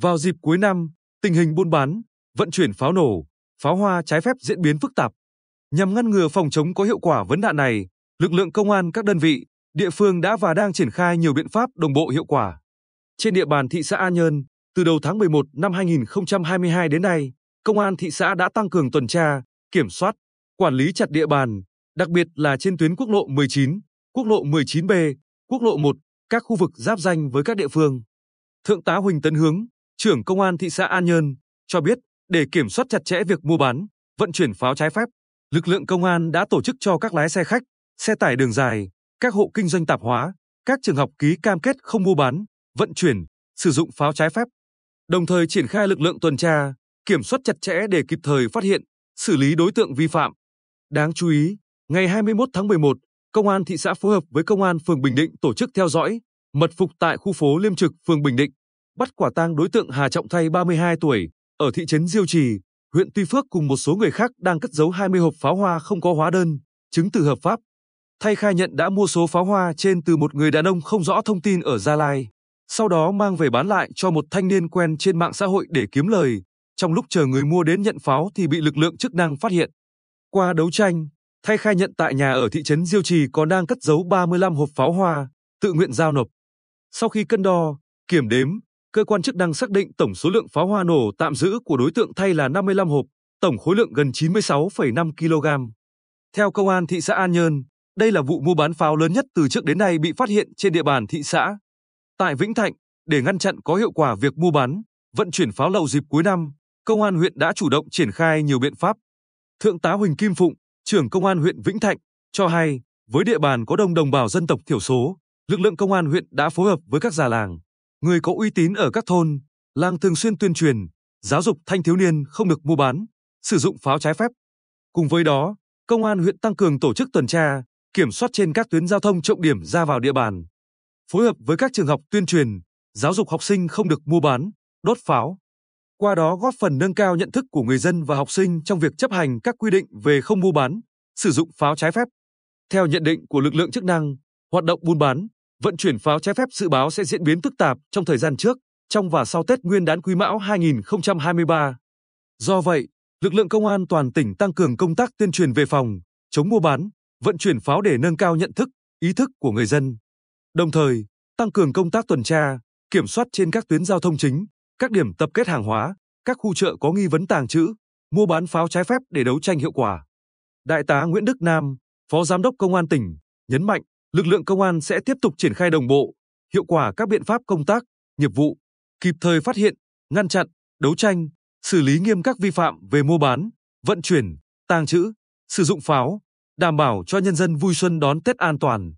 Vào dịp cuối năm, tình hình buôn bán, vận chuyển pháo nổ, pháo hoa trái phép diễn biến phức tạp. Nhằm ngăn ngừa phòng chống có hiệu quả vấn nạn này, lực lượng công an các đơn vị, địa phương đã và đang triển khai nhiều biện pháp đồng bộ hiệu quả. Trên địa bàn thị xã An Nhơn, từ đầu tháng 11 năm 2022 đến nay, công an thị xã đã tăng cường tuần tra, kiểm soát, quản lý chặt địa bàn, đặc biệt là trên tuyến quốc lộ 19, quốc lộ 19B, quốc lộ 1, các khu vực giáp danh với các địa phương. Thượng tá Huỳnh Tấn Hướng, trưởng công an thị xã An Nhơn, cho biết để kiểm soát chặt chẽ việc mua bán, vận chuyển pháo trái phép, lực lượng công an đã tổ chức cho các lái xe khách, xe tải đường dài, các hộ kinh doanh tạp hóa, các trường học ký cam kết không mua bán, vận chuyển, sử dụng pháo trái phép. Đồng thời triển khai lực lượng tuần tra, kiểm soát chặt chẽ để kịp thời phát hiện, xử lý đối tượng vi phạm. Đáng chú ý, ngày 21 tháng 11, Công an thị xã phối hợp với Công an phường Bình Định tổ chức theo dõi, mật phục tại khu phố Liêm Trực, phường Bình Định, bắt quả tang đối tượng Hà Trọng Thay 32 tuổi, ở thị trấn Diêu Trì, huyện Tuy Phước cùng một số người khác đang cất giấu 20 hộp pháo hoa không có hóa đơn, chứng từ hợp pháp. Thay khai nhận đã mua số pháo hoa trên từ một người đàn ông không rõ thông tin ở Gia Lai, sau đó mang về bán lại cho một thanh niên quen trên mạng xã hội để kiếm lời. Trong lúc chờ người mua đến nhận pháo thì bị lực lượng chức năng phát hiện. Qua đấu tranh, Thay khai nhận tại nhà ở thị trấn Diêu Trì còn đang cất giấu 35 hộp pháo hoa, tự nguyện giao nộp. Sau khi cân đo, kiểm đếm, cơ quan chức năng xác định tổng số lượng pháo hoa nổ tạm giữ của đối tượng Thay là 55 hộp, tổng khối lượng gần 96,5 kg. Theo công an thị xã An Nhơn, đây là vụ mua bán pháo lớn nhất từ trước đến nay bị phát hiện trên địa bàn thị xã. Tại Vĩnh Thạnh, để ngăn chặn có hiệu quả việc mua bán, vận chuyển pháo lậu dịp cuối năm, công an huyện đã chủ động triển khai nhiều biện pháp. Thượng tá Huỳnh Kim Phụng, trưởng công an huyện Vĩnh Thạnh cho hay, với địa bàn có đông đồng bào dân tộc thiểu số, lực lượng công an huyện đã phối hợp với các già làng, người có uy tín ở các thôn, làng thường xuyên tuyên truyền, giáo dục thanh thiếu niên không được mua bán, sử dụng pháo trái phép. Cùng với đó, công an huyện tăng cường tổ chức tuần tra, kiểm soát trên các tuyến giao thông trọng điểm ra vào địa bàn, phối hợp với các trường học tuyên truyền, giáo dục học sinh không được mua bán, đốt pháo. Qua đó góp phần nâng cao nhận thức của người dân và học sinh trong việc chấp hành các quy định về không mua bán, sử dụng pháo trái phép. Theo nhận định của lực lượng chức năng, hoạt động buôn bán, vận chuyển pháo trái phép dự báo sẽ diễn biến phức tạp trong thời gian trước, trong và sau Tết Nguyên đán Quý Mão 2023. Do vậy, lực lượng công an toàn tỉnh tăng cường công tác tuyên truyền về phòng, chống mua bán, vận chuyển pháo để nâng cao nhận thức, ý thức của người dân. Đồng thời, tăng cường công tác tuần tra, kiểm soát trên các tuyến giao thông chính, các điểm tập kết hàng hóa, các khu chợ có nghi vấn tàng trữ, mua bán pháo trái phép để đấu tranh hiệu quả. Đại tá Nguyễn Đức Nam, Phó Giám đốc Công an tỉnh, nhấn mạnh, lực lượng công an sẽ tiếp tục triển khai đồng bộ, hiệu quả các biện pháp công tác, nghiệp vụ, kịp thời phát hiện, ngăn chặn, đấu tranh, xử lý nghiêm các vi phạm về mua bán, vận chuyển, tàng trữ, sử dụng pháo, đảm bảo cho nhân dân vui xuân đón Tết an toàn.